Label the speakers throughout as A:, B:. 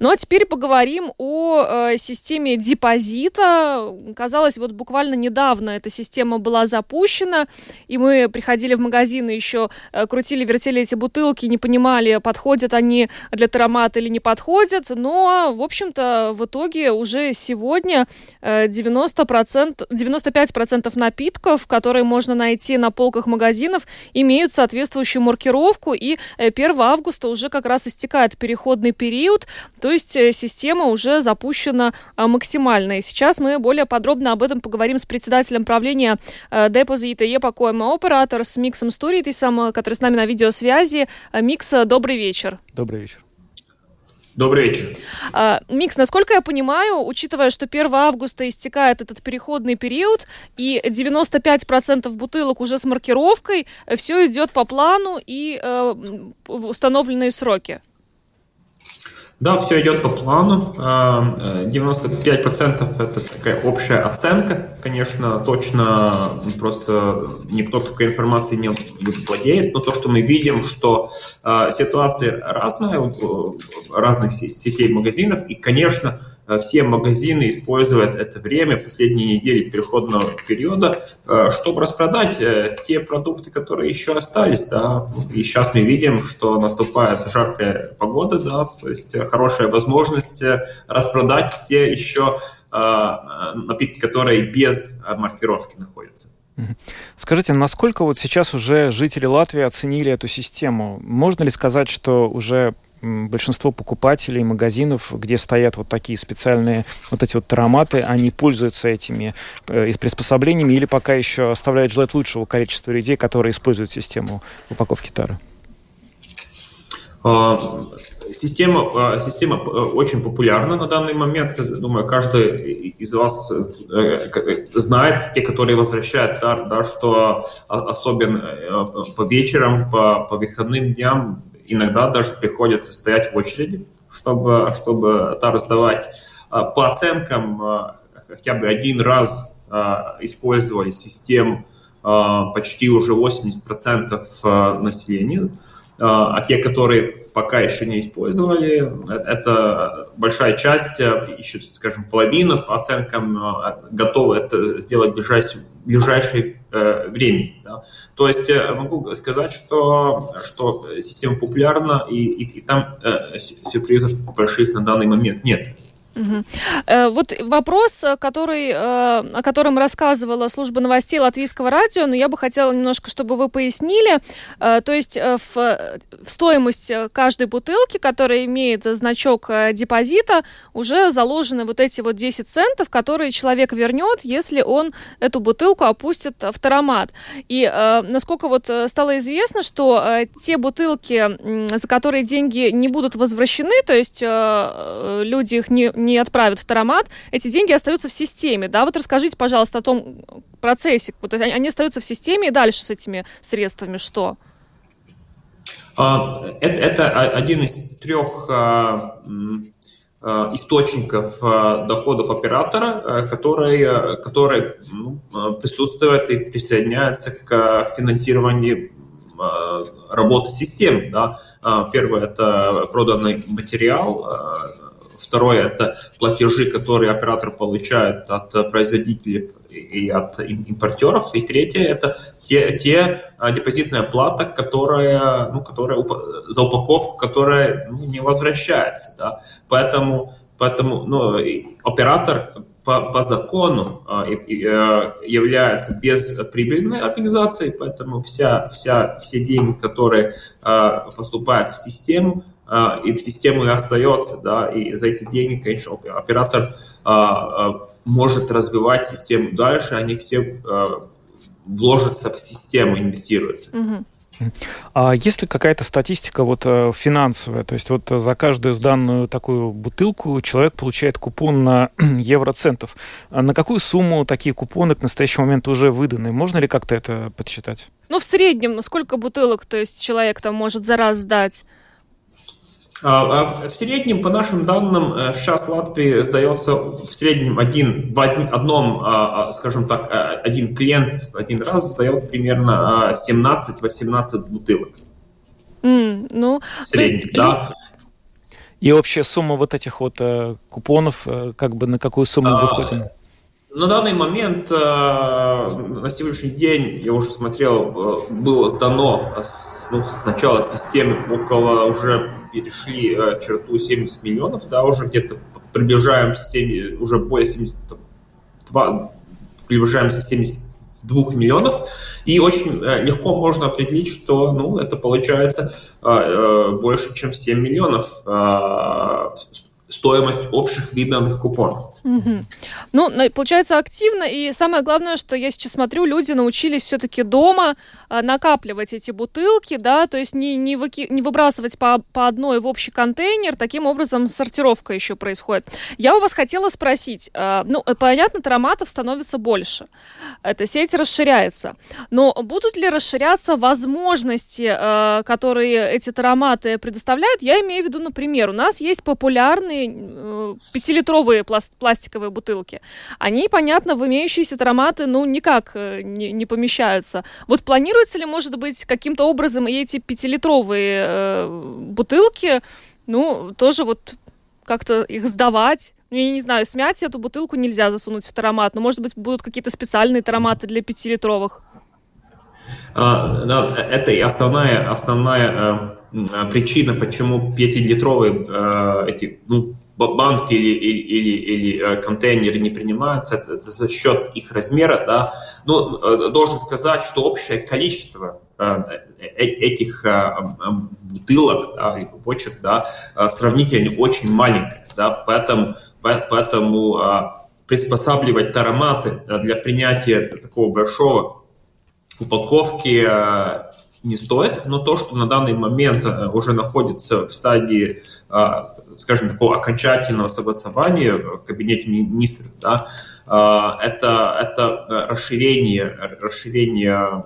A: Ну а теперь поговорим о э, системе депозита. Казалось, вот буквально недавно эта система была запущена, и мы приходили в магазин и еще э, крутили, вертели эти бутылки, не понимали, подходят они для таромата или не подходят. Но, в общем-то, в итоге уже сегодня э, 90%, 95% напитков, которые можно найти на полках магазинов, имеют соответствующую маркировку, и 1 э, августа уже как раз истекает переходный период, то есть э, система уже запущена а, максимально. И сейчас мы более подробно об этом поговорим с председателем правления э, Depozīta iepakojuma operators с Миксом Стуритисом, который с нами на видеосвязи. Микс, добрый вечер.
B: Добрый вечер.
C: Добрый вечер.
A: Микс, насколько я понимаю, учитывая, что 1 августа истекает этот переходный период, и 95% бутылок уже с маркировкой, все идет по плану и э, установленные сроки.
C: Да, все идет по плану. 95% э, это такая общая оценка. Конечно, точно просто никто такой информацией не владеет, но то, что мы видим, что э, ситуация разная у разных сетей магазинов, и, конечно, все магазины используют это время, последние недели переходного периода, э, чтобы распродать э, те продукты, которые еще остались. Да. И сейчас мы видим, что наступает жаркая погода, да, то есть хорошая возможность распродать те еще напитки, которые без маркировки находятся.
B: Скажите, насколько вот сейчас уже жители Латвии оценили эту систему? Можно ли сказать, что уже большинство покупателей магазинов, где стоят вот такие специальные вот эти вот ароматы, они пользуются этими э, приспособлениями или пока еще оставляют желать лучшего количества людей, которые используют систему упаковки тары?
C: А, система, а, система э, очень популярна на данный момент. Думаю, каждый из вас э, знает, те, которые возвращают тар, да, что особенно по вечерам, по, по выходным дням иногда даже приходится стоять в очереди, чтобы, чтобы это раздавать. А, по оценкам, а, хотя бы один раз а, использовали систему почти уже 80% населения, а те, которые пока еще не использовали. Э, это большая часть, еще, скажем, половина по оценкам готовы это сделать в ближайшее, в ближайшее время. Да. То есть могу сказать, что, что система популярна, и, и, и там сюрпризов больших на данный момент нет.
A: Угу. Вот вопрос, который, э, о котором рассказывала служба новостей Латвийского радио, но я бы хотела немножко, чтобы вы пояснили. Э, то есть в, в стоимость каждой бутылки, которая имеет значок депозита, уже заложены вот эти вот 10 центов, которые человек вернет, если он эту бутылку опустит в таромат. И насколько вот стало известно, что те бутылки, за которые деньги не будут возвращены, то есть люди их не не отправят в Таромат, эти деньги остаются в системе, да? Вот расскажите, пожалуйста, о том процессе. Вот они остаются в системе, и дальше с этими средствами что?
C: А, это, это один из трех а, а, источников доходов оператора, который, который ну, присутствует и присоединяется к финансированию работы систем. Да. Первое – это проданный материал, Второе – это платежи, которые оператор получает от производителей и от импортеров. И третье – это те, те а, депозитная плата, которая, ну, которая за упаковку, которая ну, не возвращается. Да? Поэтому, поэтому ну, оператор по, по закону а, является бесприбыльной организацией, поэтому вся, вся, все деньги, которые а, поступают в систему, и в систему и остается, да, и за эти деньги, конечно, оператор а, а, может развивать систему дальше, они все вложатся в систему, инвестируются.
B: А есть ли какая-то статистика вот э, финансовая? То есть вот за каждую сданную такую бутылку человек получает купон на евроцентов. А на какую сумму такие купоны к настоящему моменту уже выданы? Можно ли как-то это подсчитать?
A: Ну, в среднем, сколько бутылок, то есть человек там может за раз сдать?
C: А, а в среднем, по нашим данным, сейчас э, Латвии сдается в среднем один, в одном, а, скажем так, э, один клиент один раз сдает примерно 17-18 бутылок.
A: Mm, ну,
C: в среднем, да.
B: И общая сумма вот этих вот э, купонов, э, как бы на какую сумму а, выходим?
C: На данный момент, э, на сегодняшний день, я уже смотрел, э, было сдано ну, с начала системы около, уже перешли э, черту 70 миллионов, да, уже где-то приближаемся 7, уже более 72, приближаемся 72 миллионов, и очень легко можно определить, что, ну, это получается больше, чем 7 миллионов стоимость общих видных купонов.
A: Угу. Ну, получается активно, и самое главное, что я сейчас смотрю, люди научились все-таки дома а, накапливать эти бутылки, да, то есть не, не, выки, не выбрасывать по, по одной в общий контейнер, таким образом сортировка еще происходит. Я у вас хотела спросить, а, ну, э, понятно, тароматов становится больше, эта сеть расширяется, но будут ли расширяться возможности, а, которые эти тароматы предоставляют? Я имею в виду, например, у нас есть популярные пятилитровые пласт пластиковые бутылки, они, понятно, в имеющиеся ароматы, ну, никак э, не, не помещаются. Вот планируется ли, может быть, каким-то образом и эти пятилитровые э, бутылки, ну, тоже вот как-то их сдавать? Ну, я не знаю, смять эту бутылку нельзя засунуть в таромат, но, может быть, будут какие-то специальные тароматы для пятилитровых?
C: А, да, это и основная, основная э, причина, почему пятилитровые э, эти, ну, банки или, или, или, или э, контейнеры не принимаются, это, за счет их размера, да. Но э, должен сказать, что общее количество э, этих бутылок да, или бочек да, сравнительно очень маленькое, да, поэтому, поэтому приспосабливать ароматы для принятия такого большого упаковки не стоит, но то, что на данный момент э, уже находится в стадии, а, скажем, такого окончательного согласования в кабинете министров, да, а, это, это расширение, расширение а,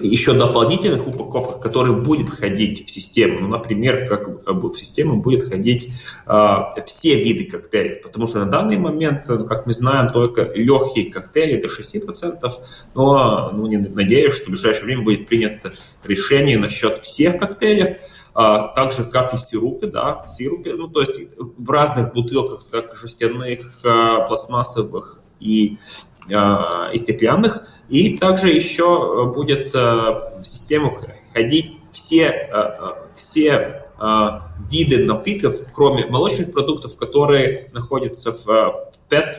C: еще дополнительных упаковках, которые будет входить в систему. Ну, например, как в систему будет входить э, все виды коктейлей, потому что на данный момент, как мы знаем, только легкие коктейли до 6%, но ну, не надеюсь, что в ближайшее время будет принято решение насчет всех коктейлей, а, так же, как и сиропы, да, сиропы, ну, то есть в разных бутылках, как жестяных, а, пластмассовых и Э, и стеклянных. И также еще э, будет э, в систему ходить все, все виды напитков, кроме молочных продуктов, которые находятся в PET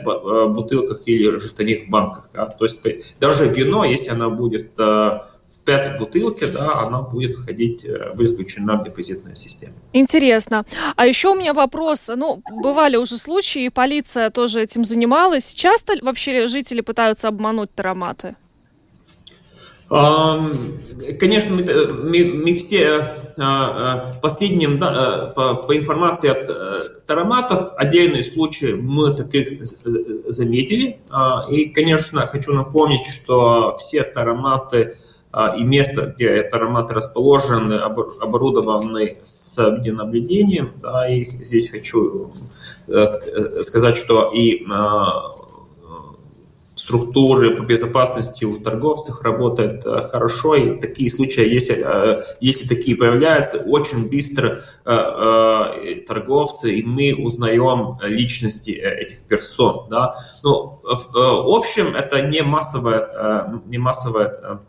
C: или жестяных банках. То есть даже вино, если оно будет пятой бутылке, да, она будет входить, э, будет включена в депозитную систему.
A: Интересно. А еще у меня вопрос. Ну, бывали уже случаи, полиция тоже этим занималась. Часто вообще жители пытаются обмануть тароматы?
C: Конечно, мы, мы, мы все а, последним, да, по, по информации от э, тароматов, отдельные случаи мы таких заметили. А, и, конечно, хочу напомнить, что все тароматы и место, где этот аромат расположен, оборудованы с видеонаблюдением. Да, и здесь хочу э, э, сказать, что и а, структуры по безопасности у торговцев работают э, хорошо, и такие случаи, если, если такие появляются, очень быстро торговцы, и мы узнаем личности этих персон. Да? Но в общем, это не массовая, не массовая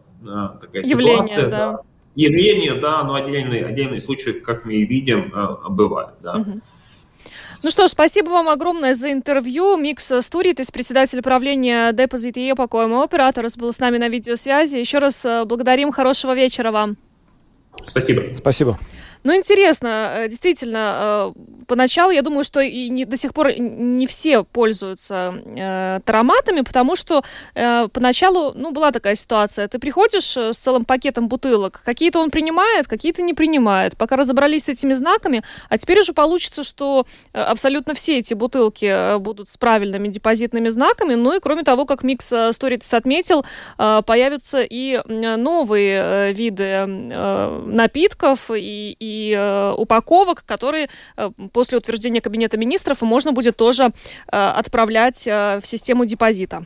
C: такая Явление, ситуация. Да. Да. Явление, да, но отдельные, отдельные случаи, как мы и видим, э, бывают. Да. Угу.
A: Ну что ж, спасибо вам огромное за интервью. Микс Стуритис, председатель правления Депозит и Покоем оператор, был с нами на видеосвязи. Еще раз э, благодарим. Хорошего вечера вам.
C: Спасибо.
B: Спасибо.
A: Ну, интересно, э, действительно, э, поначалу я думаю, что и не, до сих пор не все пользуются э, тароматами, потому что э, поначалу, ну, была такая ситуация. Ты приходишь э, с целым пакетом бутылок, какие-то он принимает, какие-то не принимает. Пока разобрались с этими знаками, а теперь уже получится, что абсолютно все эти бутылки будут с правильными депозитными знаками. Ну и кроме того, как Микс Сторитис отметил, э, появятся и новые виды напитков и, и э, упаковок, которые э, после утверждения Кабинета министров можно будет тоже э, отправлять в систему депозита.